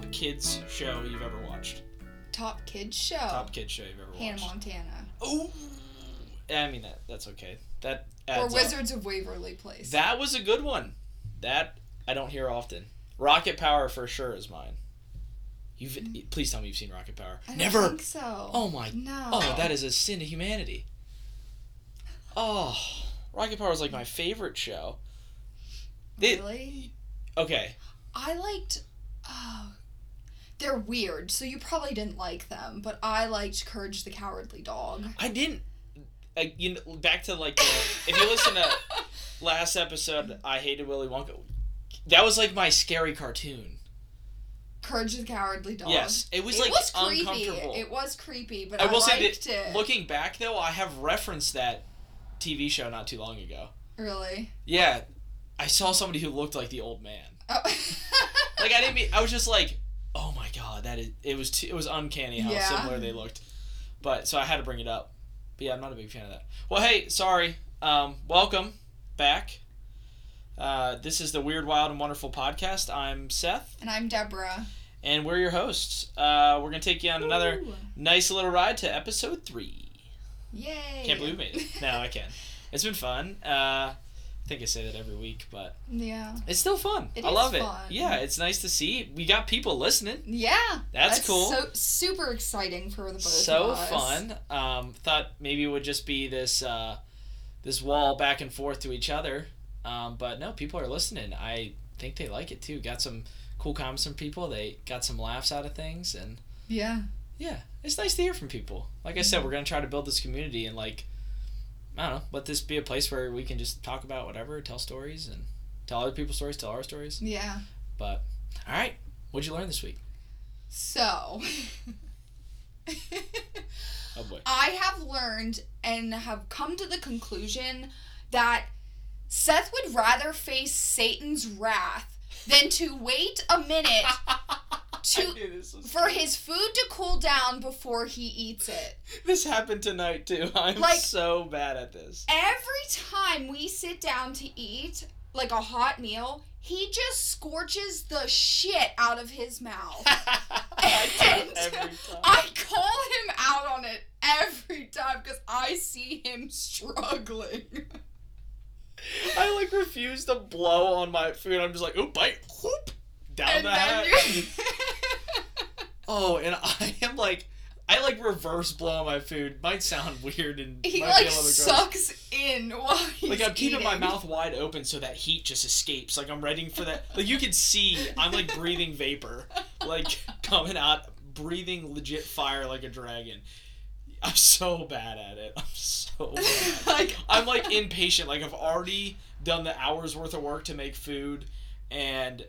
top kids show you've ever watched? Top kids show. Top kids show you've ever Hannah watched? Montana. Oh, I mean that. That's okay. That Or adds up. Wizards of Waverly Place. That was a good one. That I don't hear often. Rocket Power for sure is mine. You've mm. please tell me you've seen Rocket Power. I don't Never. think so. Oh my. No. Oh, that is a sin to humanity. Oh, Rocket Power is like my favorite show. It- Really? Okay, I liked. Oh, they're weird, so you probably didn't like them. But I liked Courage the Cowardly Dog. I didn't. I, you know, back to like the, if you listen to last episode, I hated Willy Wonka. That was like my scary cartoon. Courage the Cowardly Dog. Yes, it was it like was creepy. uncomfortable. It was creepy, but I I, will say liked that it. looking back though, I have referenced that TV show not too long ago. really. Yeah, I saw somebody who looked like the old man. Oh. Like I didn't mean. I was just like, that is. It was. Too, it was uncanny how Yeah. similar they looked. But so I had to bring it up. But yeah, I'm not a big fan of that. Well, hey, sorry. Um, welcome back. Uh, this is the Weird, Wild, and Wonderful podcast. I'm Seth, and I'm Deborah. and we're your hosts. Uh, we're gonna take you on another nice little ride to episode three. Yay! Can't believe we made it. No, I can. It's been fun. Uh, think I say that every week, but Yeah. it's still fun. It I love it. Yeah, it's nice to see. We got people listening. Yeah. That's cool. So super exciting for the both So of us. fun. Um, thought maybe it would just be this uh, this wall back and forth to each other, um, but no, people are listening. I think they like it too. Got some cool comments from people. They got some laughs out of things, and Yeah. yeah, it's nice to hear from people. Like I said, we're gonna try to build this community and like I don't know, let this be a place where we can just talk about whatever, tell stories, and tell other people's stories, tell our stories. Yeah. But all right, what'd you learn this week? So. Oh boy. I have learned and have come to the conclusion that Seth would rather face Satan's wrath than to wait a minute To- I knew this was for his food to cool down before he eats it. This happened tonight too. I'm Like- so bad at this. Every time we sit down to eat like a hot meal, he just scorches the shit out of his mouth. I do it And every time. I call him out on it every time because I see him struggling. I like refuse to blow on my food. I'm just like, oop, bite, whoop, down and the hat. Oh, and I am like, I like reverse blow on my food. Might sound weird and he might like be a little bit gross. sucks in while he's Like I'm keeping my mouth wide open so that heat just escapes. Like I'm ready for that. Like you can see, I'm like breathing vapor, like coming out, breathing legit fire like a dragon. I'm so bad at it. I'm so bad. like I'm like impatient. Like I've already done the hours worth of work to make food, and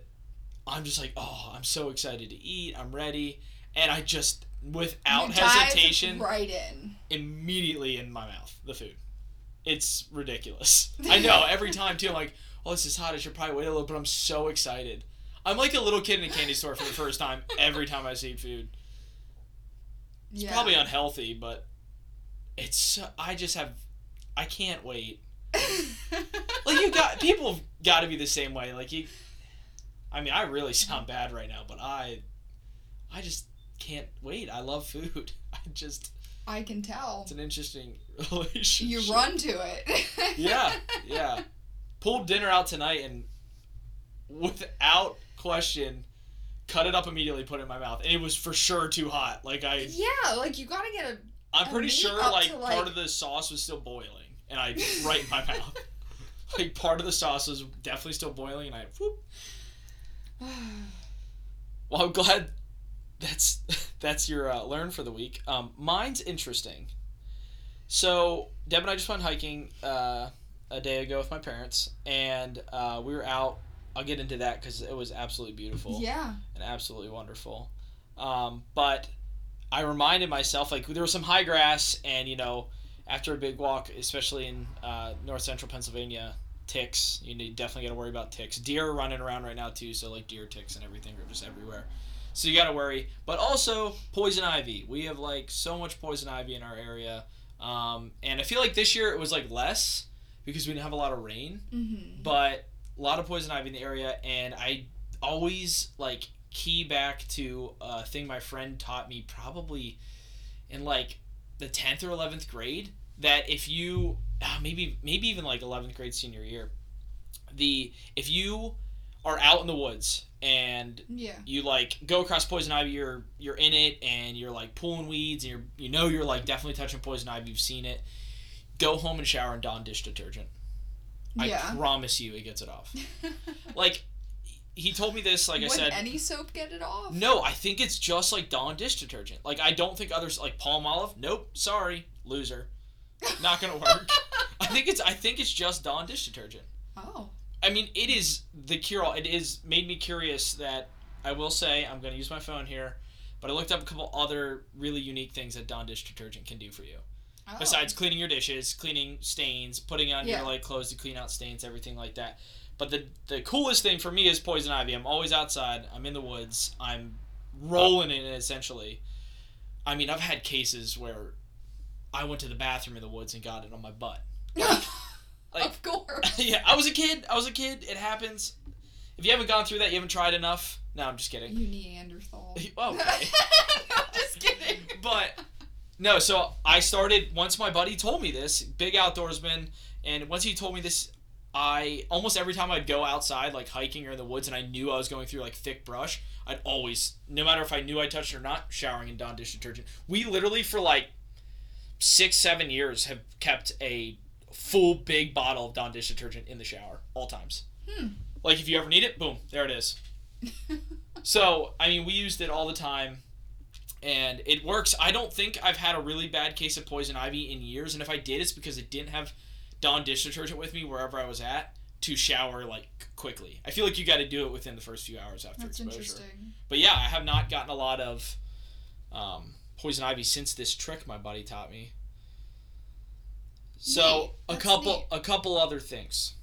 I'm just like, oh, I'm so excited to eat. I'm ready, and I just, without hesitation, right in. immediately in my mouth the food. It's ridiculous. I know every time too. I'm like, oh, this is hot. I should probably wait a little, but I'm so excited. I'm like a little kid in a candy store for the first time every time I see food. It's yeah. probably unhealthy, but it's. I just have. I can't wait. Like you got people have got to be the same way. Like you. I mean, I really sound bad right now, but I. I just can't wait. I love food. I just. I can tell. It's an interesting relationship. You run to it. Yeah, yeah. Pulled dinner out tonight and without question cut it up immediately, put it in my mouth. And it was for sure too hot. Like I yeah, like you gotta get a. I'm A pretty sure like, to, like- part of the sauce was still boiling and I right in my mouth. Like part of the sauce was definitely still boiling and I whoop. Well, I'm glad that's that's your uh, learn for the week. Um, mine's interesting. So Deb and I just went hiking uh, a day ago with my parents, and uh, we were out. I'll get into that because it was absolutely beautiful yeah. and absolutely wonderful. Um, but I reminded myself like there was some high grass, and you know, after a big walk, especially in uh, north central Pennsylvania, ticks. You need definitely got to worry about ticks. Deer are running around right now too, so like deer ticks and everything are just everywhere. So you got to worry. But also poison ivy. We have like so much poison ivy in our area, um, and I feel like this year it was like less because we didn't have a lot of rain Mm-hmm. but a lot of poison ivy in the area and i always like key back to a thing my friend taught me probably in like the 10th or 11th grade that if you ah, maybe maybe even like 11th grade senior year the if you are out in the woods and Yeah. you like go across poison ivy you're you're in it and you're like pulling weeds and you're you know you're like definitely touching poison ivy you've seen it go home and shower in dawn dish detergent i Yeah. promise you it gets it off like he told me this like i said any soap get it off? no i think it's just like dawn dish detergent like i don't think others like Palmolive nope sorry loser not gonna work i think it's i think it's just dawn dish detergent Oh. I mean, it is the cure all. It is made me curious that I will say I'm going to use my phone here, but I looked up a couple other really unique things that Dawn dish detergent can do for you. Oh. Besides cleaning your dishes, cleaning stains, putting on Yeah. your like clothes to clean out stains, everything like that. But the the coolest thing for me is poison ivy. I'm always outside. I'm in the woods. I'm rolling in it essentially. I mean, I've had cases where I went to the bathroom in the woods and got it on my butt. Like- of course. yeah, I was a kid. I was a kid. It happens. If you haven't gone through that, you haven't tried enough. No, I'm just kidding. You Neanderthal. Oh, okay. no, I'm just kidding. But no, so I started once my buddy told me this, big outdoorsman, and once he told me this, I almost every time I'd go outside, like hiking or in the woods, and I knew I was going through like thick brush, I'd always, no matter if I knew I touched or not, showering in Dawn dish detergent. We literally for like six, seven years have kept a full big bottle of Dawn dish detergent in the shower all times. Hmm. Like if you ever need it, boom, there it is. So, I mean, we used it all the time and it works. I don't think I've had a really bad case of poison ivy in years, and if I did, it's because I didn't have Dawn dish detergent with me wherever I was at to shower like quickly. I feel like you got to do it within the first few hours after That's exposure. interesting. But yeah, I have not gotten a lot of um, poison ivy since this trick my buddy taught me. So a couple neat. a couple other things.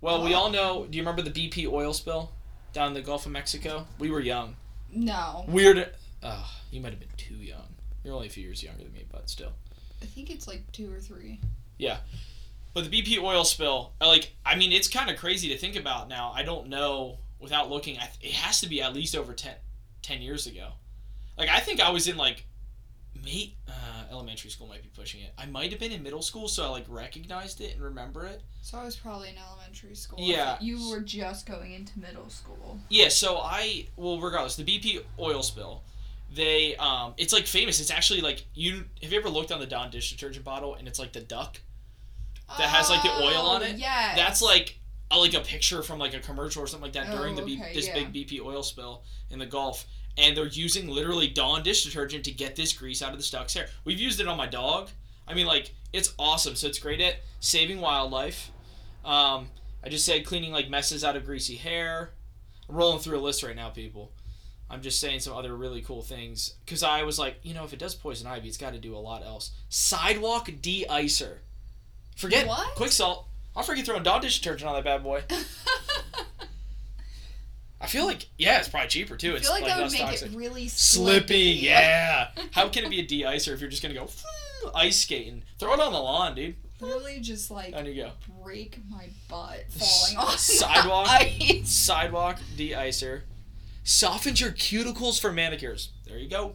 Well, we all know. Do you remember the BP oil spill down in the Gulf of Mexico? We were young. No. Weird. Uh, you might have been too young. You're only a few years younger than me, but still. I think it's like two or three. Yeah. But the BP oil spill, uh, like, I mean, it's kind of crazy to think about now. I don't know without looking. I, it has to be at least over 10, 10 years ago. Like, I think I was in like, mate, uh, elementary school might be pushing it. I might have been in middle school, so I like recognized it and remember it. So I was probably in elementary school. Yeah. You were just going into middle school. Yeah, so I well, regardless, the BP oil spill, they um, it's like famous. It's actually like you have you ever looked on the Dawn dish detergent bottle and it's like the duck that has like the oil on it. Yeah. That's like a, like a picture from like a commercial or something like that Oh, during the B- okay, this yeah. big BP oil spill in the Gulf, and they're using literally Dawn dish detergent to get this grease out of the duck's hair. We've used it on my dog. I mean, like it's awesome. So it's great at saving wildlife. Um, I just said cleaning like messes out of greasy hair. I'm rolling through a list right now, people. I'm just saying some other really cool things because I was like, you know, if it does poison ivy, it's got to do a lot else. Sidewalk de-icer. Forget What? quick salt. I'll forget throwing dog dish detergent on that bad boy. I feel like yeah, it's probably cheaper too. I It's feel like, that would make toxic. it really Slippy, slippy. yeah. How can it be a de-icer if you're just gonna go ice skating? Throw it on the lawn, dude. Literally just like Down you go. break my butt falling off Sidewalk. Sidewalk de-icer. Softens your cuticles for manicures. There you go.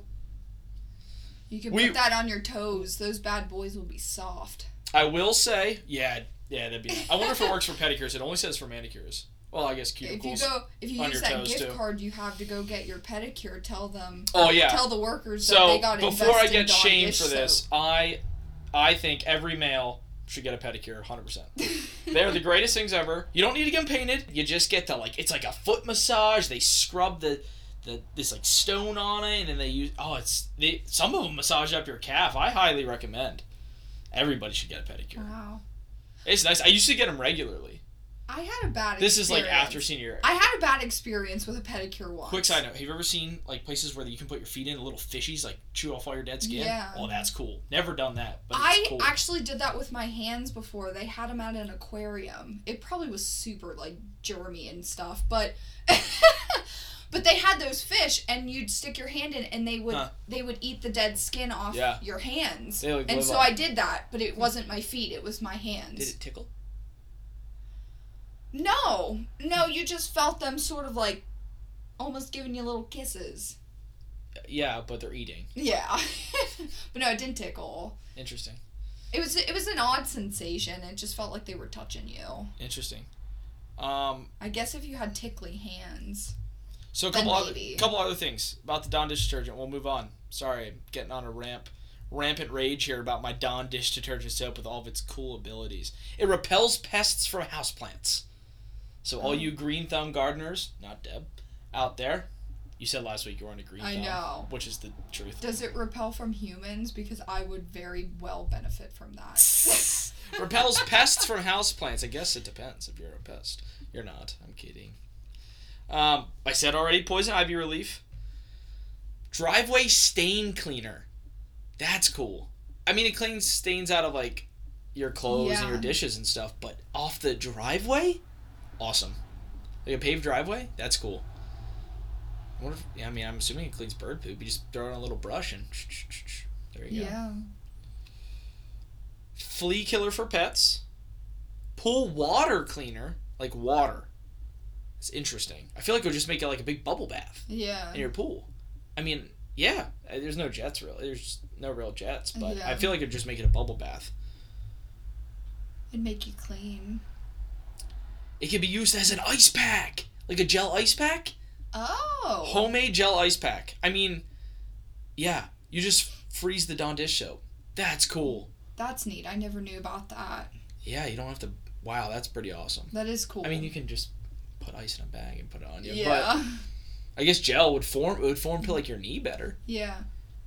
You can We- put that on your toes. Those bad boys will be soft. I will say, yeah, yeah, that'd be. I wonder if it works for pedicures. It only says for manicures. Well, I guess cuticles. If you go, if you use that gift too. card you have to go get your pedicure, tell them, oh yeah. tell the workers that they got to before I get shamed for this, soap. I, I think every male should get a pedicure, hundred percent. They're the greatest things ever. You don't need to get them painted. You just get the like it's like a foot massage. They scrub the the this like stone on it, and then they use oh it's they some of them massage up your calf. I highly recommend. Everybody should get a pedicure. wow, It's nice. I used to get them regularly. I had a bad. This is like after senior year. I had a bad experience with a pedicure once. Quick side note: Have you ever seen like places where you can put your feet in, little fishies like chew off all your dead skin? Yeah. Oh, that's cool. Never done that, but I cool. actually did that with my hands before. They had them at an aquarium. It probably was super like germy and stuff, but but they had those fish, and you'd stick your hand in, and they would Huh. they would eat the dead skin off Yeah. your hands. Like, and so on- I did that, but it wasn't my feet; it was my hands. Did it tickle? No, no, you just felt them sort of like almost giving you little kisses. Yeah, but they're eating. Yeah, but no, it didn't tickle. Interesting. It was it was an odd sensation. It just felt like they were touching you. Interesting. Um, I guess if you had tickly hands. so a couple other couple other things about the Dawn dish detergent. We'll move on. Sorry, I'm getting on a ramp rampant rage here about my Dawn dish detergent soap with all of its cool abilities. It repels pests from houseplants. So all Oh. you green thumb gardeners, not Deb, out there, you said last week you were on a green I thumb, know. which is the truth. Does it repel from humans? Because I would very well benefit from that. Repels pests from houseplants. I guess it depends if you're a pest. You're not. I'm kidding. Um, I said already poison ivy relief. Driveway stain cleaner. That's cool. I mean, it cleans stains out of like your clothes and your dishes and stuff, but off the driveway, awesome. Like a paved driveway, that's cool. I wonder if, yeah, I mean, I'm assuming it cleans bird poop. You just throw it on a little brush and there you go yeah. flea killer for pets, pool water cleaner, like water. It's interesting. I feel like it would just make it like a big bubble bath Yeah. in your pool. I mean, yeah, uh, there's no jets really. There's no real jets, but Yeah. I feel like it would just make it a bubble bath. It'd make you clean. It can be used as an ice pack, like a gel ice pack, Oh. homemade gel ice pack. I mean, yeah, you just freeze the Dawn dish soap. That's cool. That's neat. I never knew about that. Yeah, you don't have to. Wow, that's pretty awesome. That is cool. I mean, you can just put ice in a bag and put it on you. But Yeah. I guess gel would form. It would form to like your knee better. yeah.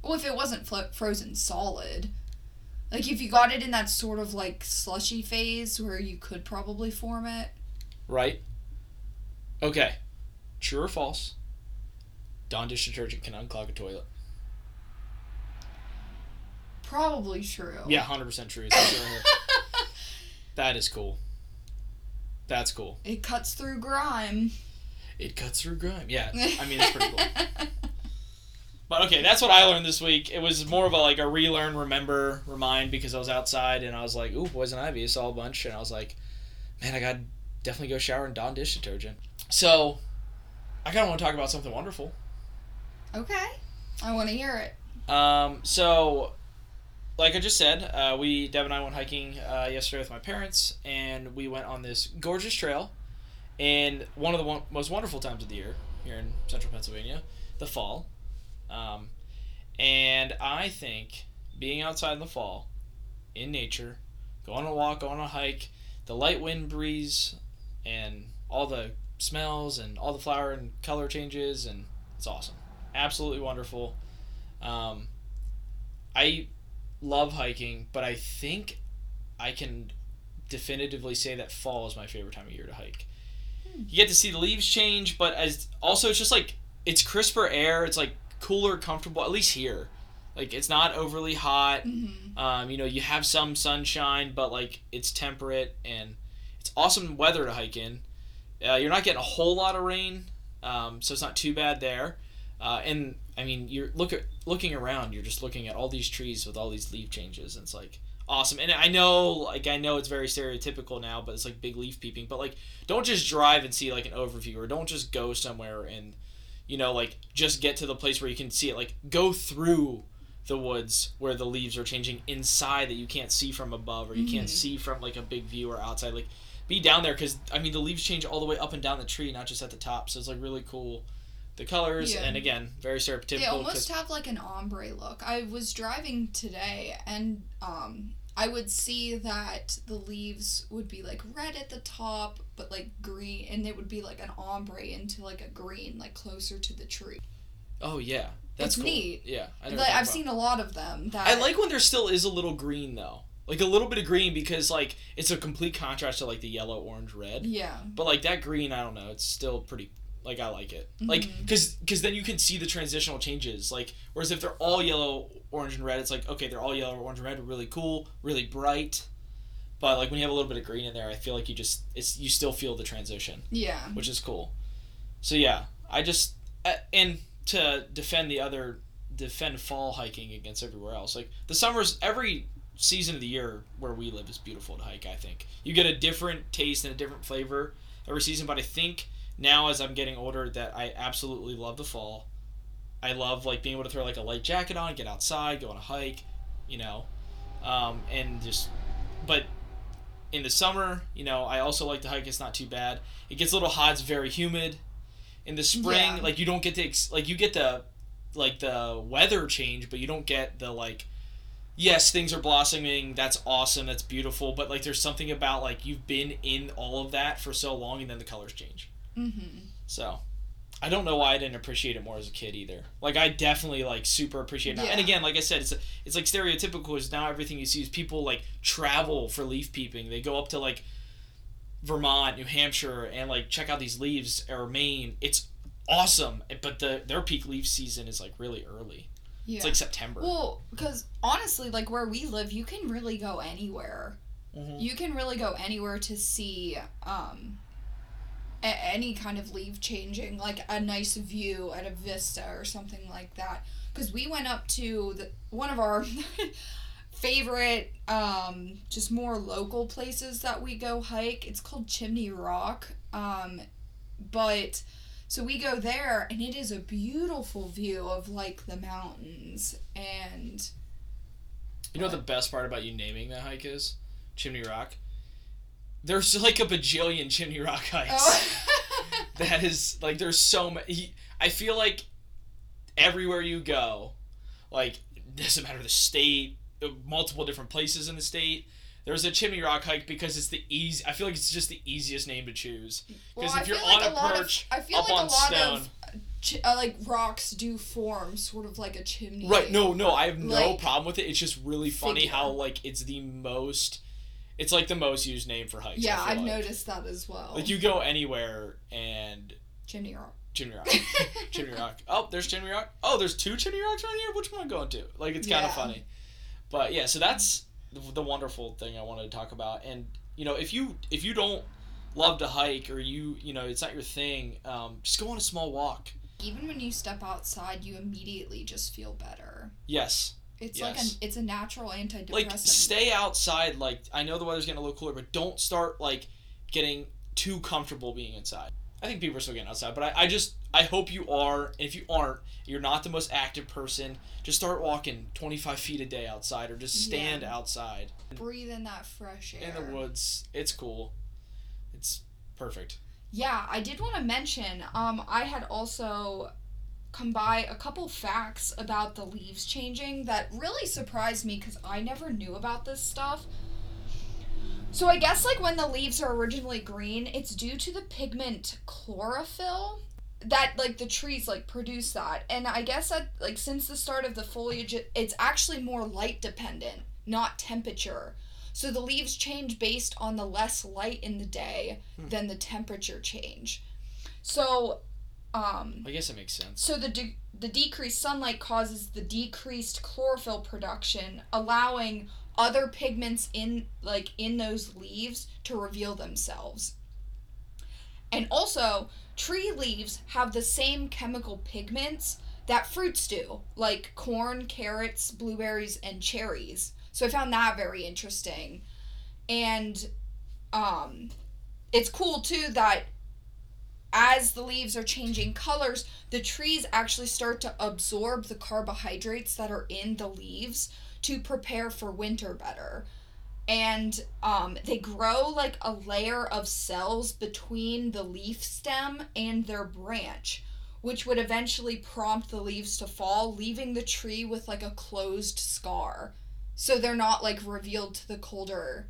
Well, if it wasn't flo- frozen solid, like if you got it in that sort of like slushy phase where you could probably form it. Right? Okay, true or false? Dawn dish detergent can unclog a toilet. Probably true. Yeah, hundred percent true. It says it right here. that is cool. That's cool. it cuts through grime. It cuts through grime. Yeah, I mean it's pretty cool. But okay, that's what I learned this week. It was more of a like a relearn, remember, remind because I was outside and I was like, ooh, poison ivy. I saw a bunch and I was like, man, I got definitely go shower in Dawn dish detergent. So, I kind of want to talk about something wonderful. okay. I want to hear it. Um, so, like I just said, uh, we Deb and I went hiking uh, yesterday with my parents, and we went on this gorgeous trail, in one of the one, most wonderful times of the year here in central Pennsylvania, the fall. Um, and I think being outside in the fall, in nature, going on a walk, going on a hike, the light wind breeze, and all the smells and all the flower and color changes, and it's awesome. Absolutely wonderful. Um, I love hiking, but I think I can definitively say that fall is my favorite time of year to hike. Hmm. You get to see the leaves change, but as also it's just like it's crisper air. It's like cooler, comfortable. At least here, like it's not overly hot. hmm Um, you know, you have some sunshine, but like it's temperate and it's awesome weather to hike in. Uh, you're not getting a whole lot of rain, um, so it's not too bad there. Uh, and I mean, you're look at looking around. You're just looking at all these trees with all these leaf changes, and it's like awesome. And I know, like I know, it's very stereotypical now, but it's like big leaf peeping. But like, don't just drive and see like an overview, or don't just go somewhere and you know like just get to the place where you can see it. Like go through the woods where the leaves are changing inside that you can't see from above or you can't Mhm. see from like a big view or outside like be down there because i mean the leaves change all the way up and down the tree not just at the top so it's like really cool the colors Yeah. and again very stereotypical They almost have like an ombre look. I was driving today and um I would see that the leaves would be like red at the top but like green and it would be like an ombre into like a green like closer to the tree. oh yeah that's cool. neat. yeah I never like, I've about- seen a lot of them that i like when there still is a little green though like a little bit of green because like it's a complete contrast to like the yellow orange red Yeah. but like that green i don't know it's still pretty like i like it like Mhm. because because then you can see the transitional changes like whereas if they're all yellow orange and red it's like okay they're all yellow orange and red really cool really bright but like when you have a little bit of green in there i feel like you just it's you still feel the transition Yeah. which is cool so yeah i just uh, and to defend the other defend fall hiking against everywhere else like the summers every season of the year where we live is beautiful to hike i think you get a different taste and a different flavor every season but i think now as I'm getting older that I absolutely love the fall. I love like being able to throw like a light jacket on, get outside, go on a hike, you know, um, and just. But in the summer, you know, I also like to hike. It's not too bad. It gets a little hot. It's very humid. In the spring, Yeah. like you don't get the ex- like you get the like the weather change, but you don't get the like. Yes, things are blossoming. That's awesome. That's beautiful. But like, there's something about like you've been in all of that for so long, and then the colors change. Mm-hmm. So, I don't know why I didn't appreciate it more as a kid either. Like I definitely like super appreciate it now. And again, like I said, it's it's like stereotypical. Is now everything you see is people like travel for leaf peeping. They go up to like Vermont, New Hampshire, and like check out these leaves or Maine. It's awesome, but the their peak leaf season is like really early. Yeah. It's like September. well, because honestly, like where we live, you can really go anywhere. Mhm. You can really go anywhere to see um, a- any kind of leaf changing, like a nice view at a vista or something like that. Because we went up to the, one of our favorite, um, just more local places that we go hike. It's called Chimney Rock. Um, but so we go there, and it is a beautiful view of like the mountains and. You know what the best part about you naming that hike is? Chimney Rock. There's like a bajillion Chimney Rock oh. hikes. Oh. that is like there's so many. I feel like everywhere you go, like doesn't matter the state, multiple different places in the state. There's a Chimney Rock hike because it's the easy. I feel like it's just the easiest name to choose. Because Well, if I you're feel on like a lot perch of, I feel up like on a lot stone, of ch- uh, like rocks do form sort of like a chimney. right? No, no, I have no like, problem with it. It's just really funny figure. how like it's the most. It's like the most used name for hikes. Yeah, I've like. noticed that as well. Like you go anywhere and chimney rock. Chimney Rock. Chimney Rock. Oh, there's Chimney Rock. Oh, there's two Chimney Rocks right here. Which one am I going to? Like, it's kind of funny. But yeah, so that's the, the wonderful thing I wanted to talk about. And you know, if you if you don't love to hike or you you know it's not your thing, um, just go on a small walk. Even when you step outside, you immediately just feel better. Yes, It's like Yes. a it's a natural antidepressant. like stay outside. Like I know the weather's getting a little cooler, but don't start like getting too comfortable being inside. I think people are still getting outside, but I, I just I hope you are. And if you aren't, you're not the most active person. Just start walking 25 feet a day outside, or just stand Yeah. outside breathe in that fresh air. in the woods. It's cool. It's perfect. Yeah, I did want to mention. Um, I had also come by a couple facts about the leaves changing that really surprised me because I never knew about this stuff. So I guess like when the leaves are originally green, it's due to the pigment chlorophyll that like the trees like produce that. And I guess that like since the start of the foliage it's actually more light dependent, not temperature. So the leaves change based on the less light in the day Hmm. than the temperature change. So um I guess it makes sense. so the de- the decreased sunlight causes the decreased chlorophyll production, allowing other pigments in like in those leaves to reveal themselves. And also, tree leaves have the same chemical pigments that fruits do, like corn, carrots, blueberries, and cherries. So I found that very interesting. And um it's cool too that as the leaves are changing colors, the trees actually start to absorb the carbohydrates that are in the leaves to prepare for winter better. And um, they grow like a layer of cells between the leaf stem and their branch, which would eventually prompt the leaves to fall, leaving the tree with like a closed scar. So they're not like revealed to the colder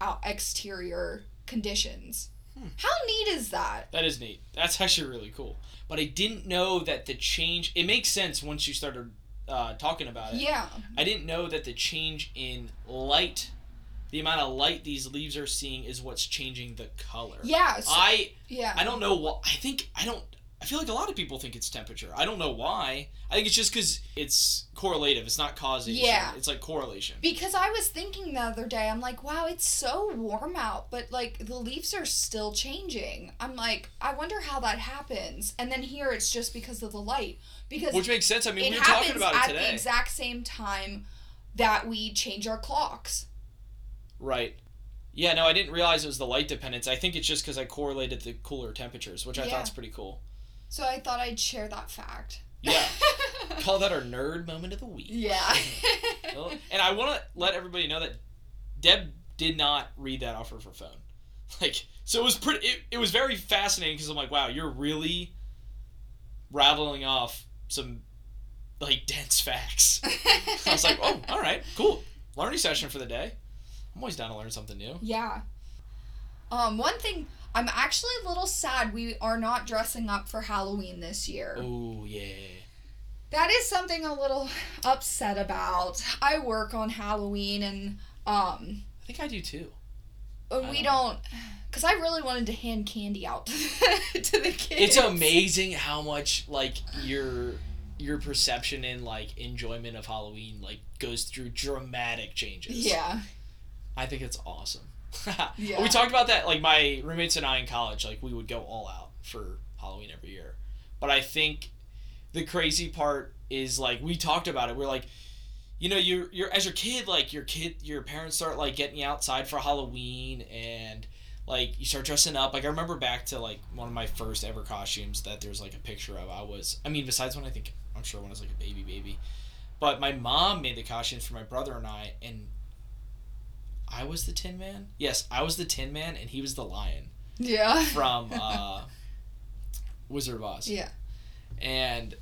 out exterior conditions. Hmm. How neat is that? That is neat. That's actually really cool. But I didn't know that the change. It makes sense once you started uh, talking about it. Yeah. I didn't know that the change in light, the amount of light these leaves are seeing, is what's changing the color. Yeah. So, I yeah. I don't know what. I think I don't. I feel like a lot of people think it's temperature. I don't know why. I think it's just because it's correlative. It's not causation. Yeah. It's like correlation. Because I was thinking the other day, I'm like, wow, it's so warm out, but like the leaves are still changing. I'm like, I wonder how that happens. And then here it's just because of the light. Because Which makes sense. I mean, we were talking about it at it the exact same time that we change our clocks. right. Yeah, no, I didn't realize it was the light dependence. I think it's just because I correlated the cooler temperatures, which I Yeah. thought's pretty cool. So I thought I'd share that fact. Yeah. Call that our nerd moment of the week. yeah. Well, and I want to let everybody know that Deb did not read that off of her phone. Like, so it was pretty. It, it was very fascinating because I'm like, wow, you're really rattling off some like dense facts. I was like, oh, all right, cool, learning session for the day. I'm always down to learn something new. Yeah. Um, one thing I'm actually a little sad we are not dressing up for Halloween this year. Oh yeah. That is something a little upset about. I work on Halloween and um I think I do too. we I don't cuz I really wanted to hand candy out to the kids. It's amazing how much like your your perception and like enjoyment of Halloween like goes through dramatic changes. Yeah. I think it's awesome. Yeah. We talked about that like my roommates and I in college like we would go all out for Halloween every year. But I think the crazy part is like we talked about it. We're like you know, you're you're as your kid, like your kid your parents start like getting you outside for Halloween and like you start dressing up. Like I remember back to like one of my first ever costumes that there's like a picture of. I was I mean, besides when I think I'm sure when I was like a baby baby. But my mom made the costumes for my brother and I and I was the Tin Man. Yes, I was the Tin Man, and he was the Lion Yeah. from uh, Wizard of Oz. Yeah. And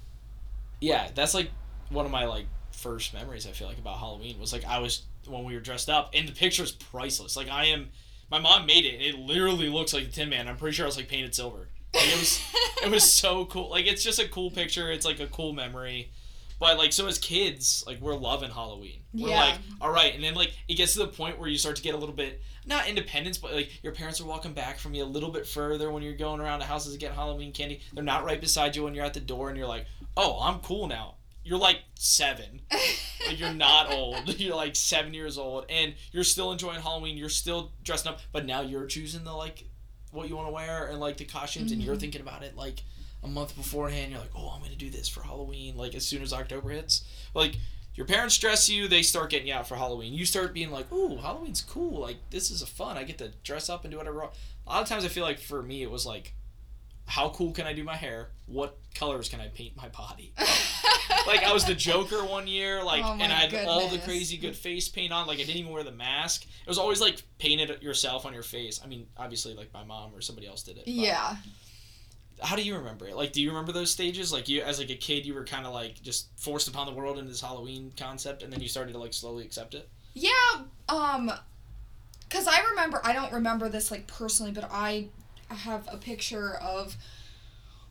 yeah, that's like one of my like first memories. I feel like about Halloween was like I was when we were dressed up, and the picture is priceless. Like I am, my mom made it. and It literally looks like the Tin Man. I'm pretty sure I was like painted silver. Like, it was it was so cool. Like it's just a cool picture. It's like a cool memory. But like so as kids, like we're loving Halloween. We're Yeah. like, all right, and then like it gets to the point where you start to get a little bit not independence, but like your parents are walking back from you a little bit further when you're going around the houses to get Halloween candy. They're not right beside you when you're at the door, and you're like, oh, I'm cool now. You're like seven. Like you're not old. You're like seven years old, and you're still enjoying Halloween. You're still dressing up, but now you're choosing the like what you want to wear and like the costumes, and you're Mhm. thinking about it like a month beforehand. You're like, oh, I'm gonna do this for Halloween. Like as soon as October hits, like your parents dress you, they start getting you out for Halloween. You start being like, ooh, Halloween's cool. Like this is a fun. I get to dress up and do whatever. A lot of times, I feel like for me, it was like, how cool can I do my hair? What colors can I paint my body? like I was the Joker one year, like, Oh and I had all the crazy good face paint on. Like I didn't even wear the mask. It was always like painted yourself on your face. I mean, obviously, like my mom or somebody else did it. but- Yeah. How do you remember it? Like, do you remember those stages? Like you, as like a kid, you were kind of like just forced upon the world into this Halloween concept, and then you started to like slowly accept it. Yeah, um cuz I remember I don't remember this like personally, but I have a picture of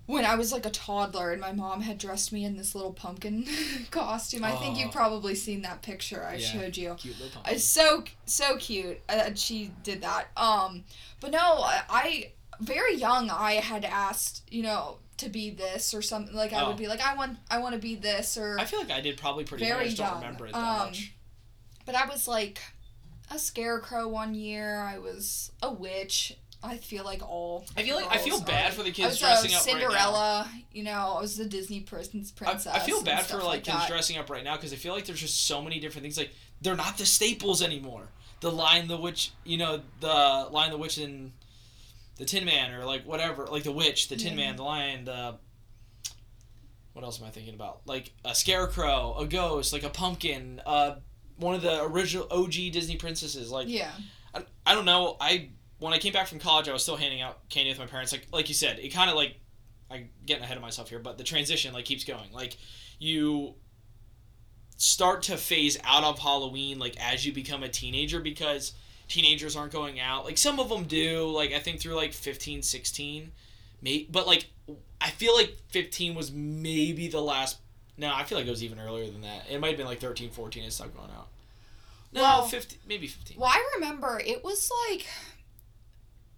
when I was like a toddler and my mom had dressed me in this little pumpkin costume. I think Oh. you've probably seen that picture I Yeah. showed you. Cute little pumpkin. It's so so cute. Uh, she did that. Um, but no, I, I very young. I had asked, you know, to be this or something. Like I Oh. would be like, I want, I want to be this or. I feel like I did probably pretty. Very Very I just don't young. remember it that Um, much. But I was like a scarecrow one year. I was a witch. I feel like all. I feel like I feel bad are. for the kids dressing up right now. Cinderella. You know, I was the Disney princess. I, princess I feel bad for stuff like kids that. dressing up right now because I feel like there's just so many different things. Like they're not the staples anymore. The Lion, the Witch, you know, the Lion, the Witch, and the Tin Man, or like whatever, like the Witch, the Tin Yeah. Man, the Lion, the. What else am I thinking about? Like a scarecrow, a ghost, like a pumpkin, uh, one of the original OG Disney princesses. Like Yeah. I, I don't know. I when I came back from college, I was still handing out candy with my parents. Like like you said, it kind of like I'm getting ahead of myself here, but the transition like keeps going. Like you start to phase out of Halloween like as you become a teenager because teenagers aren't going out. Like some of them do. Like I think through like 15, 16, may but like I feel like 15 was maybe the last. No, I feel like it was even earlier than that. It might have been like 13, 14 and stopped going out. No, Well- 15, maybe 15. Well, I remember it was like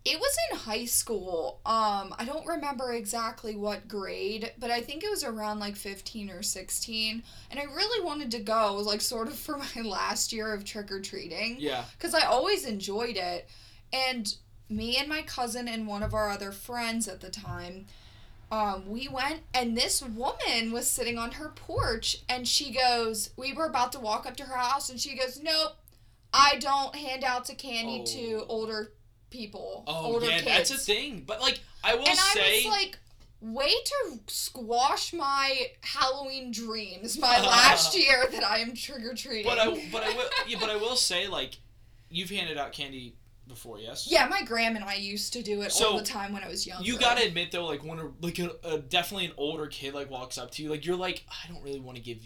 it was in high school. Um, I don't remember exactly what grade, but I think it was around like 15 or 16. And I really wanted to go, like sort of for my last year of trick or treating Yeah. cuz I always enjoyed it. And me and my cousin and one of our other friends at the time um, we went and this woman was sitting on her porch and she goes we were about to walk up to her house and she goes nope I don't hand out to candy to Oh. older people. Oh older yeah, kids. that's a thing. But like, I will and say, I was like, way to squash my Halloween dreams my last year that I am trick or treating. but I, but I will, yeah, but I will say, like, you've handed out candy before, yes? yeah, my gram and I used to do it all the time when I was younger. You gotta admit though, like when a, like a, a definitely an older kid like walks up to you, like you're like, I don't really want to give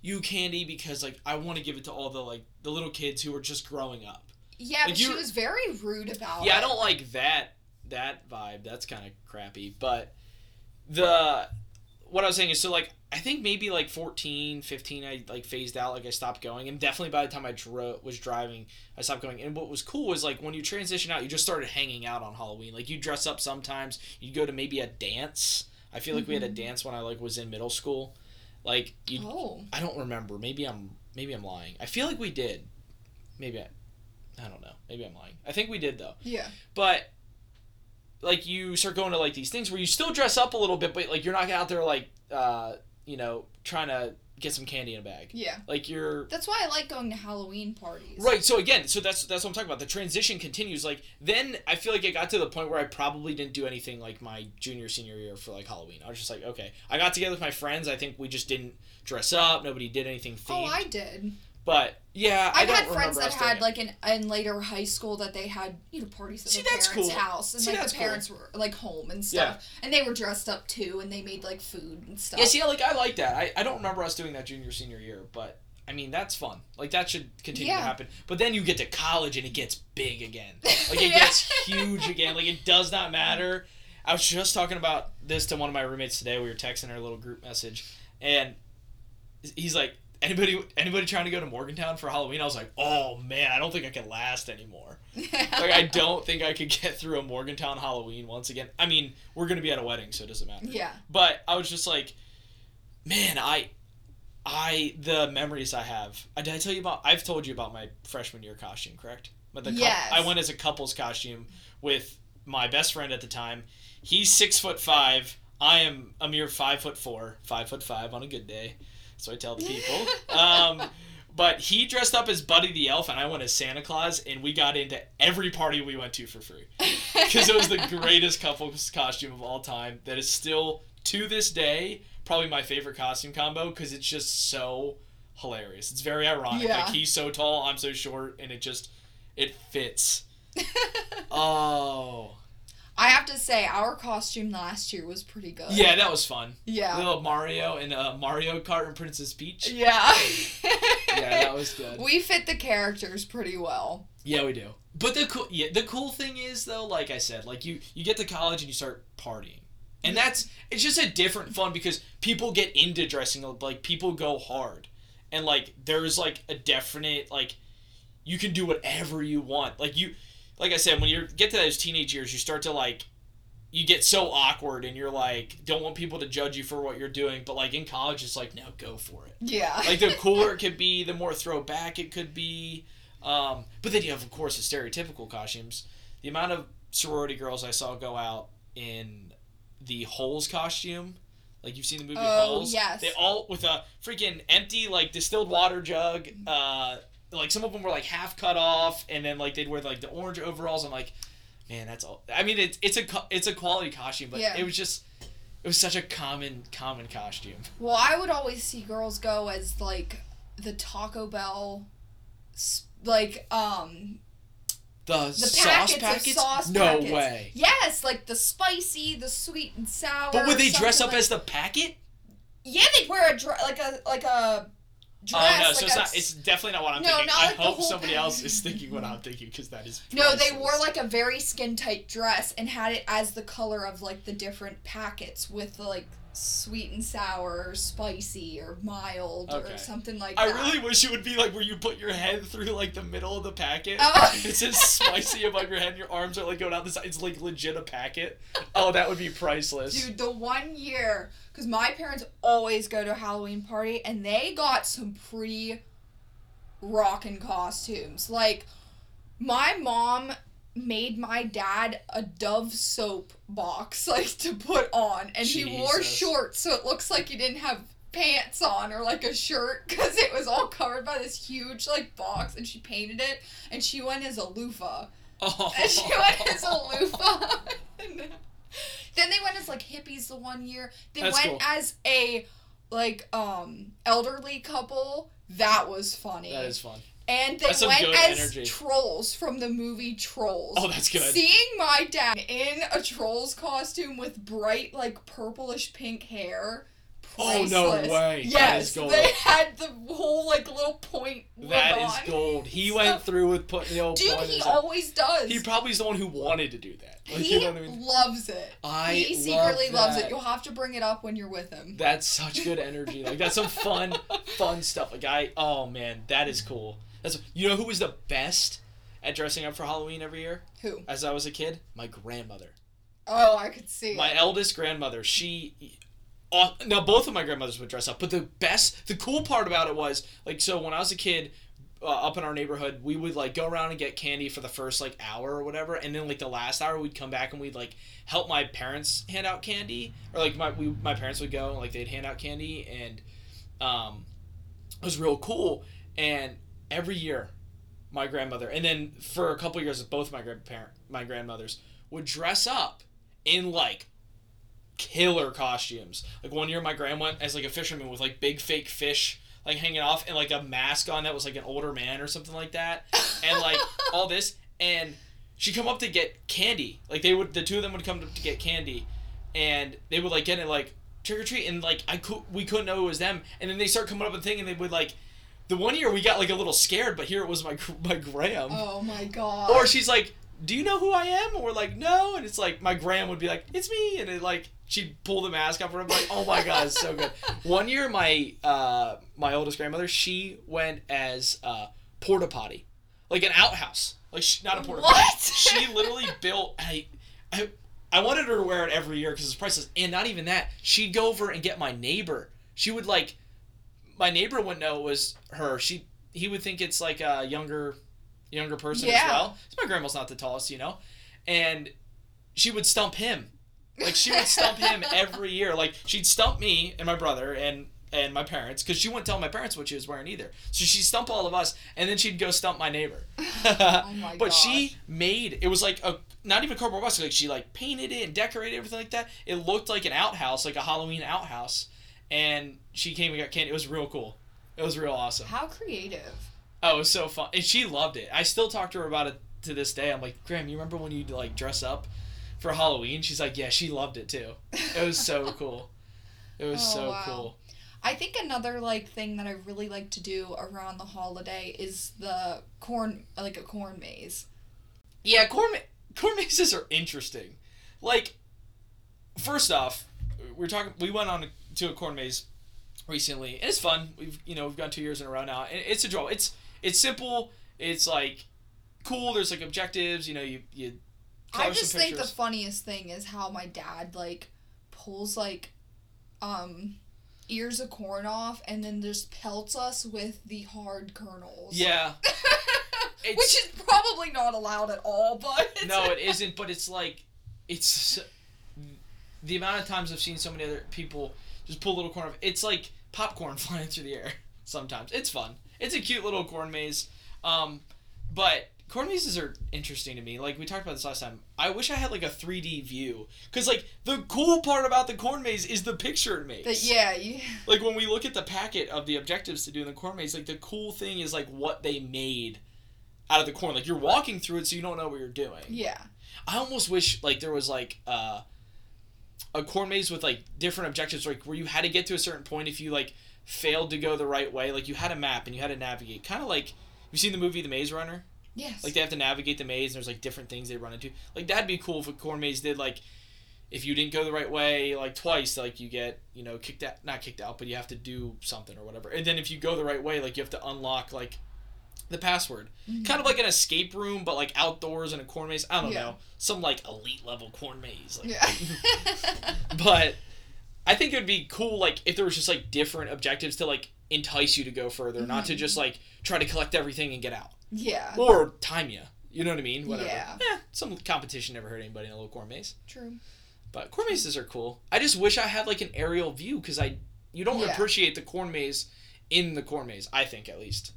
you candy because like I want to give it to all the like the little kids who are just growing up. Yeah, like, but she was very rude about Yeah, it. I don't like that that vibe. That's kind of crappy. But the what I was saying is so like I think maybe like 14, 15 I like phased out like I stopped going and definitely by the time I dro- was driving I stopped going. And what was cool was like when you transition out you just started hanging out on Halloween. Like you dress up sometimes, you go to maybe a dance. I feel like we had a Mhm. dance when I like was in middle school. Like you Oh. I don't remember. Maybe I'm maybe I'm lying. I feel like we did. Maybe I I don't know. Maybe I'm lying. I think we did though. Yeah. But like you start going to like these things where you still dress up a little bit, but like you're not out there like uh, you know trying to get some candy in a bag. Yeah. Like you're That's why I like going to Halloween parties. right. So again, so that's that's what I'm talking about. The transition continues. Like then I feel like it got to the point where I probably didn't do anything like my junior senior year for like Halloween. I was just like, okay, I got together with my friends. I think we just didn't dress up. Nobody did anything themed. Oh, I did. But yeah, I I've don't had friends that had it. like in, in later high school that they had you know parties at See, their parents' cool. house and See, like the cool. parents were like home and stuff and they were dressed up too and they made like food and stuff. Yeah, see, like I like that. I, I don't remember us doing that junior senior year, but I mean that's fun. Like that should continue to happen. But then you get to college and it gets big again. Like it Yeah. gets huge again. Like it does not matter. I was just talking about this to one of my roommates today. We were texting our little group message, and he's like, "Anybody, anybody trying to go to Morgantown for Halloween?" I was like, "Oh man, I don't think I can last anymore. Like I don't think I could get through a Morgantown Halloween once again. I mean, we're gonna be at a wedding, so it doesn't matter." yeah. But I was just like, man, I, I the memories I have. Uh, Did I tell you about? I've told you about my freshman year costume, correct? But the Yes. I went as a couple's costume with my best friend at the time. He's six foot five. I am a mere five foot four, five foot five on a good day. So I tell the people. um, but he dressed up as Buddy the Elf, and I went as Santa Claus, and we got into every party we went to for free because it was the greatest couple's costume of all time. That is still to this day probably my favorite costume combo because it's just so hilarious. It's very ironic. Yeah. Like he's so tall, I'm so short, and it just it fits. Oh, I have to say our costume last year was pretty good. yeah, that was fun. Yeah. Little Mario and uh, Mario Kart and Princess Peach. Yeah. Yeah, that was good. We fit the characters pretty well. Yeah, we do. But the cool, yeah, the cool thing is though, like I said, like you you get to college and you start partying, and that's it's just a different fun because people get into dressing up, like people go hard, and like there's like a definite like you can do whatever you want. Like you, like I said, when you get to those teenage years, you start to like you get so awkward and you're like don't want people to judge you for what you're doing but like in college it's like no go for it Yeah. like the cooler it could be, the more throwback it could be. Um, but then you have, of course, the stereotypical costumes. The amount of sorority girls I saw go out in the Holes costume, like you've seen the movie Oh, Holes. yes. They all with a freaking empty like distilled water jug. Uh, like some of them were like half cut off, and then like they'd wear like the orange overalls. I'm like, man, that's all. I mean, it's it's a it's a quality costume, but Yeah. it was just. It was such a common common costume. Well, I would always see girls go as like the Taco Bell, like um The, the sauce packets, packets? of sauce no packets. way. Yes, like the spicy, the sweet and sour. But would they dress up like- as the packet? Yeah, they'd wear a like a like a dress. oh no, like so a it's not. It's definitely not what I'm No, thinking. not I like hope whole somebody else is thinking what I'm thinking because that is. No, they wore like a very skin tight dress and had it as the color of like the different packets with the like sweet and sour or spicy or mild Okay. or something like I that. I really wish it would be like where you put your head through like the middle of the packet. Oh. It says spicy above your head, and your arms are like going out the side. It's like legit a packet. Oh, that would be priceless. Dude, the one year, because my parents always go to a Halloween party, and they got some pretty rockin' costumes. Like, my mom made my dad a Dove soap box, like, to put on, and he wore shorts, so it looks like he didn't have pants on or like a shirt because it was all covered by this huge like box, and she painted it, and she went as a loofah, Oh. and she went as a loofah. then they went as like hippies the one year. They That's went cool. as a like um elderly couple. That was funny. That is fun. And they That's went as energy. trolls from the movie Trolls. Oh, that's good. Seeing my dad in a Trolls costume with bright, like purplish pink hair. Oh, no way. That Yes, is gold. they had the whole like little point. That is on. gold. He So- went through with putting the old Dude, he always does. He probably is the one who wanted to do that. Like, He you know I mean? loves it. I he love secretly loves that. it. You'll have to bring it up when you're with him. That's such good energy. Like that's some fun, fun stuff. Like I, oh man, that is cool. That's you know who was the best at dressing up for Halloween every year Who? as I was a kid? My grandmother. Oh, I could see. My eldest grandmother. She. Uh, now both of my grandmothers would dress up, but the best, the cool part about it was like so when I was a kid. Uh, up in our neighborhood, we would like go around and get candy for the first like hour or whatever, and then like the last hour we'd come back and we'd like help my parents hand out candy, or like my we, my parents would go and like they'd hand out candy, and um, it was real cool. And every year, my grandmother, and then for a couple years, both my grandparent my grandmothers would dress up in like killer costumes. Like one year, my grand went as like a fisherman with like big fake fish like hanging off and like a mask on that was like an older man or something like that, and like all this. And she'd come up to get candy. Like they would, the two of them would come to get candy, and they would like get it like trick or treat, and like I could we couldn't know it was them, and then they start coming up with the thing, and they would like. The one year we got like a little scared, but here it was my my gram. Oh my god. Or she's like, "Do you know who I am?" And we're like, "No." And it's like my Gram would be like, "It's me," and it like she'd pull the mask off, and I'm like, "Oh my god, it's so good." One year, my uh my oldest grandmother, she went as uh porta potty, like an outhouse, like she, not a porta potty. What? She literally built. I, I I wanted her to wear it every year because it's priceless, and not even that. She'd go over and get my neighbor. She would like, my neighbor wouldn't know it was her. She he would think it's like a younger younger person Yeah. as well. 'Cause my grandma's not the tallest, you know, and she would stump him. Like she would stump him every year. Like she'd stump me and my brother and and my parents because she wouldn't tell my parents what she was wearing either. So she'd stump all of us, and then she'd go stump my neighbor. Oh my but she made it was like a not even cardboard box. Like she like painted it and decorated everything like that. It looked like an outhouse, like a Halloween outhouse. And she came and got candy. It was real cool. It was real awesome. How creative. Oh, it was so fun, and she loved it. I still talk to her about it to this day. I'm like, Gram, you remember when you like dress up for Halloween? She's like, Yeah, she loved it too. It was so cool. It was Oh, so wow. cool. I think another like thing that I really like to do around the holiday is the corn like a corn maze. Yeah, corn ma- corn mazes are interesting. Like, first off, we're talking. We went on to a corn maze recently, and it's fun. We've you know we've gone two years in a row now, and it's a draw. It's it's simple. It's like cool. There's like objectives. You know, you you. I just think the funniest thing is how my dad like pulls like um ears of corn off and then just pelts us with the hard kernels. Yeah. Which is probably not allowed at all, but no, it isn't. But it's like, it's the amount of times I've seen so many other people just pull a little corn. It's like popcorn flying through the air. Sometimes it's fun. It's a cute little corn maze. Um, but corn mazes are interesting to me. Like we talked about this last time. I wish I had like a 3D view because like the cool part about the corn maze is the picture it makes. But yeah, Like when we look at the packet of the objectives to do in the corn maze, like the cool thing is like what they made out of the corn. Like you're walking through it, so you don't know what you're doing. yeah. I almost wish like there was like uh, a corn maze with like different objectives, like where you had to get to a certain point if you like failed to go the right way. Like you had a map and you had to navigate. Kind of like you've seen the movie The Maze Runner. Yes. Like they have to navigate the maze, and there's like different things they run into. Like that'd be cool if a corn maze did like. If you didn't go the right way like twice, like you get you know kicked out, not kicked out, but you have to do something or whatever. And then if you go the right way, like you have to unlock like the password Mhm. kind of like an escape room, but like outdoors in a corn maze. I don't Yeah. know, some like elite level corn maze. Like, Yeah. but I think it would be cool, like if there was just like different objectives to like entice you to go further, not to Mhm. just like try to collect everything and get out yeah. or time you. You know what I mean? Whatever. Yeah. Eh, some competition never hurt anybody in a little corn maze. True. But corn mazes are cool. I just wish I had like an aerial view because I, you don't Yeah. appreciate the corn maze in the corn maze. I think at least.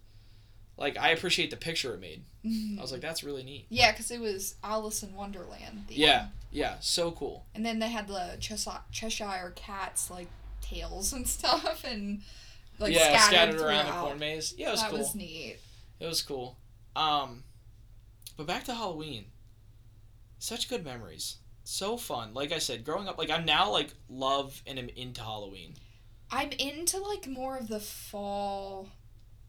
Like I appreciate the picture it made. I was like, that's really neat. yeah, because it was Alice in Wonderland. Yeah, yeah, so cool. And then they had the Cheshire, Cheshire cats like tails and stuff, and like yeah, scattered, scattered, around the corn maze. Yeah, it was cool. that cool. was neat. It was cool. Um, but back to Halloween. Such good memories. So fun. Like I said, growing up, like I'm now like love and I'm into Halloween. I'm into like more of the fall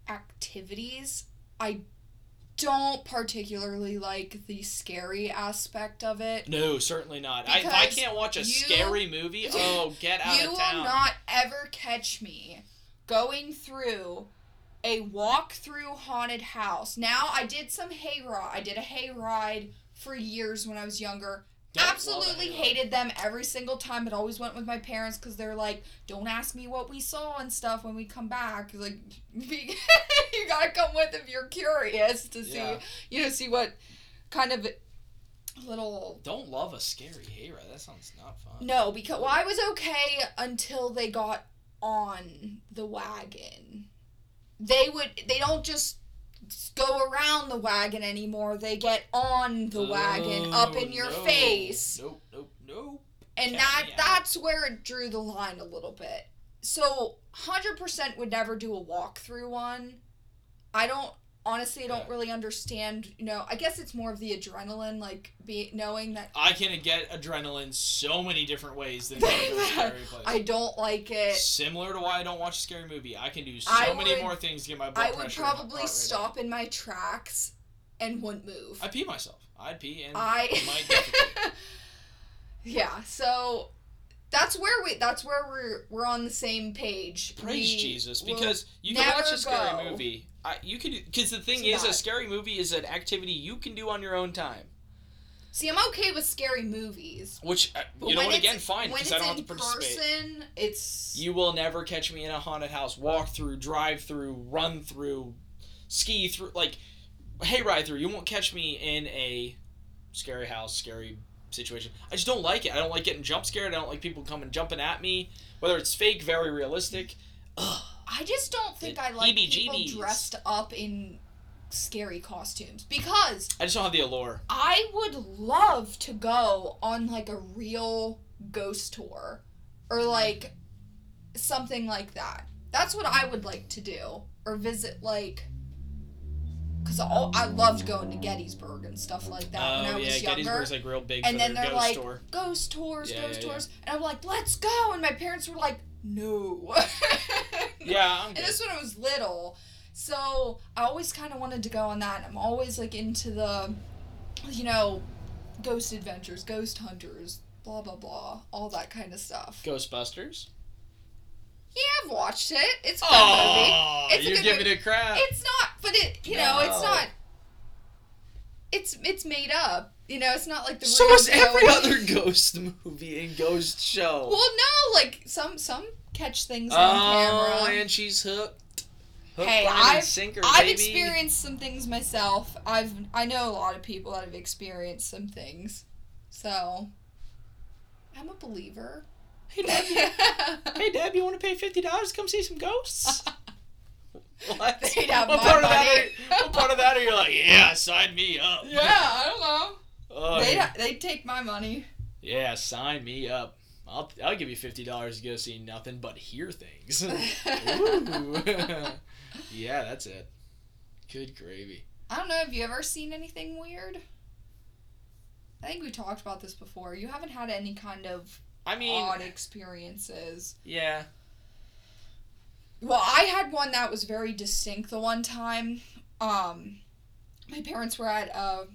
activities. I don't particularly like the scary aspect of it. No, certainly not. I, I can't watch a you- scary movie, oh, get out you of town. will not ever catch me going through a walk through haunted house. Now I did some hayride. I did a hayride for years when I was younger. Absolutely hated them every single time, but always went with my parents because they're like, "Don't ask me what we saw and stuff when we come back." Like, you gotta come with if you're curious to see, Yeah. you know, see what kind of little Don't love a scary hayride. That sounds not fun. no, because well, I was okay until they got on the wagon. They would. They don't just go around the wagon anymore. They get on the oh, wagon, up in your Oh, no. face, Nope, nope, nope. and Count that that's where it drew the line a little bit. So, hundred percent would never do a walkthrough one. I don't honestly. I don't Yeah. really understand. You know, I guess it's more of the adrenaline, like be knowing that I can get adrenaline so many different ways than going to a scary place. I don't like it. Similar to why I don't watch a scary movie. I can do so I many would- more things to get my blood I would pressure. probably stop in my tracks and wouldn't move. I pee myself. I'd pee and I might. Yeah, so that's where we that's where we're we're on the same page. Praise We Jesus, because you can watch a scary go movie. I, you can because the thing to is, a scary movie is an activity you can do on your own time. See, I'm okay with scary movies. Which uh, you know what? Again, fine because it's I don't have to participate. person, it's You will never catch me in a haunted house, walk through, drive through, run through, ski through, like hey, ride through. You won't catch me in a scary house, scary situation. I just don't like it. I don't like getting jump scared. I don't like people coming jumping at me, whether it's fake, very realistic. Ugh. I just don't think The I like people dressed up in scary costumes because I just don't have the allure. I would love to go on like a real ghost tour or mm-hmm. like something like that. That's what I would like to do or visit like cuz I loved going to Gettysburg and stuff like that when I Oh was yeah, younger. Gettysburg's like real big and then they're ghost like tour. ghost tours, Yeah, ghost yeah. tours. And I'm like, "Let's go." And my parents were like, "No." Yeah, I'm And this when I was little. So I always kind of wanted to go on that. I'm always like into the, you know, ghost adventures, ghost hunters, blah, blah, blah, all that kind of stuff. Ghostbusters. Yeah, I've watched it. It's a good Oh, It's you're good giving movie. it crap. It's not, but it, you know, it's not. It's it's made up. You know, it's not like the so is every other ghost movie and ghost show. Well, no, like some some catch things on oh, camera. and she's hooked. Hook, Hey, I've- sinker, I've baby. experienced some things myself. I've I know a lot of people that have experienced some things. So I'm a believer. Hey, Dad. hey, Dad, you want to pay fifty dollars to come see some ghosts? what? They'd have what part of that? Are, what part of that are you like? Yeah, sign me up. yeah, I don't know. Oh, They'd, yeah. they'd take my money. yeah, sign me up. I'll I'll give you fifty dollars to go see nothing but hear things. Yeah, that's it. Good gravy. I don't know. Have you ever seen anything weird? I think we talked about this before. You haven't had any kind of I mean, odd experiences. yeah. Well, I had one that was very distinct the one time. Um, my parents were at a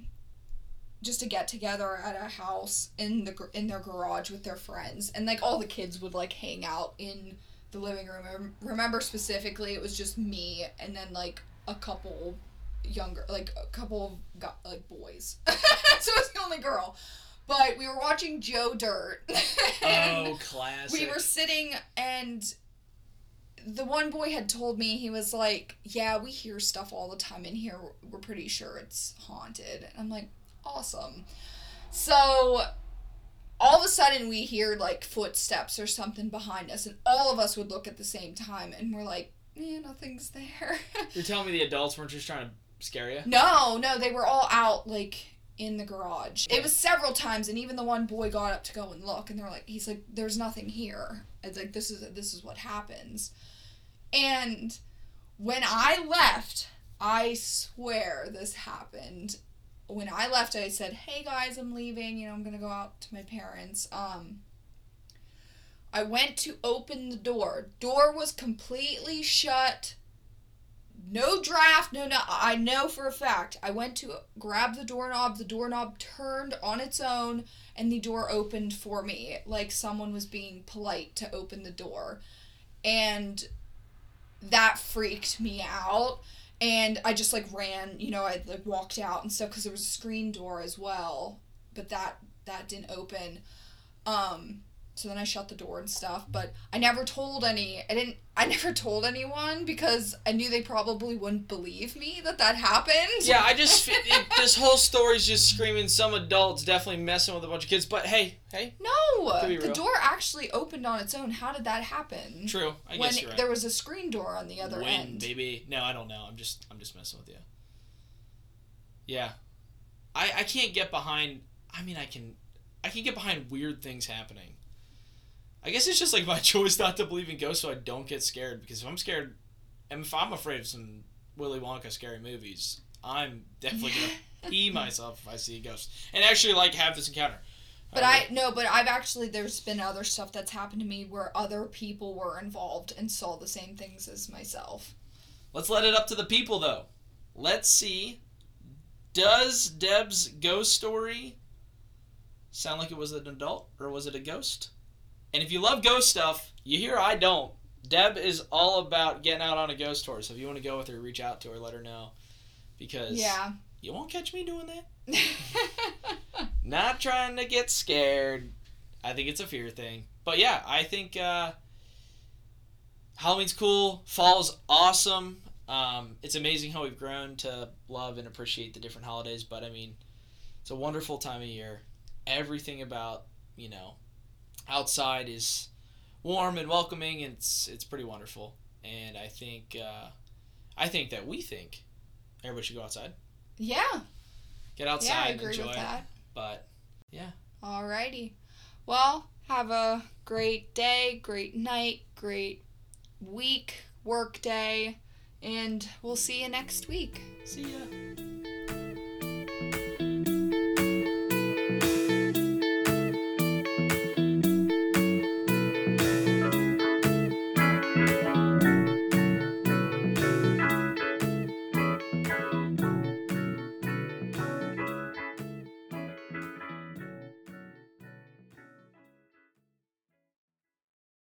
just a get together at a house in the in their garage with their friends, and like all the kids would like hang out in the living room. I remember specifically, it was just me and then like a couple younger, like a couple of go- like boys. so I was the only girl. But we were watching Joe Dirt. Oh, classic. we were sitting and the one boy had told me he was like yeah we hear stuff all the time in here we're pretty sure it's haunted and i'm like awesome so all of a sudden we hear like footsteps or something behind us, and all of us would look at the same time, and we're like, "Yeah, nothing's there." You're telling me the adults weren't just trying to scare you? no, no, they were all out like in the garage. It was several times, and even the one boy got up to go and look, and they're like, "He's like, there's nothing here." It's like this is this is what happens, and when I left, I swear this happened. When I left, I said, "Hey guys, I'm leaving. You know, I'm gonna go out to my parents." Um, I went to open the door. Door was completely shut. No draft, no, no. I know for a fact. I went to grab the doorknob. The doorknob turned on its own, and the door opened for me, like someone was being polite to open the door, and that freaked me out and I just like ran, you know, I like walked out and stuff because there was a screen door as well, but that that didn't open. Um, so then I shut the door and stuff, but I never told any. I didn't. I never told anyone because I knew they probably wouldn't believe me that that happened. Yeah, I just it, this whole story's just screaming some adults definitely messing with a bunch of kids. But hey, hey, No, the real. door actually opened on its own. How did that happen? true. I when guess right. there was a screen door on the other when, end. Maybe. No, I don't know. I'm just I'm just messing with you. Yeah, I I can't get behind. I mean, I can I can get behind weird things happening. I guess it's just like my choice not to believe in ghosts, so I don't get scared. Because if I'm scared, and if I'm afraid of some Willy Wonka scary movies, I'm definitely gonna pee myself if I see a ghost and actually like have this encounter. But Uh, I no, but I've actually there's been other stuff that's happened to me where other people were involved and saw the same things as myself. Let's let it up to the people, though. Let's see. Does Deb's ghost story sound like it was an adult or was it a ghost? And if you love ghost stuff, you hear I don't. Deb is all about getting out on a ghost tour. So if you want to go with her, reach out to her, let her know. Because Yeah. you won't catch me doing that. Not trying to get scared. I think it's a fear thing. But yeah, I think uh, Halloween's cool. Fall's awesome. Um, it's amazing how we've grown to love and appreciate the different holidays. But I mean, it's a wonderful time of year. Everything about you know outside is warm and welcoming. And it's it's pretty wonderful. And I think uh, I think that we think everybody should go outside, yeah. get outside, Yeah, I and agree enjoy with that. But yeah. Alrighty. Well, have a great day, great night, great week, work day, and we'll see you next week. See ya.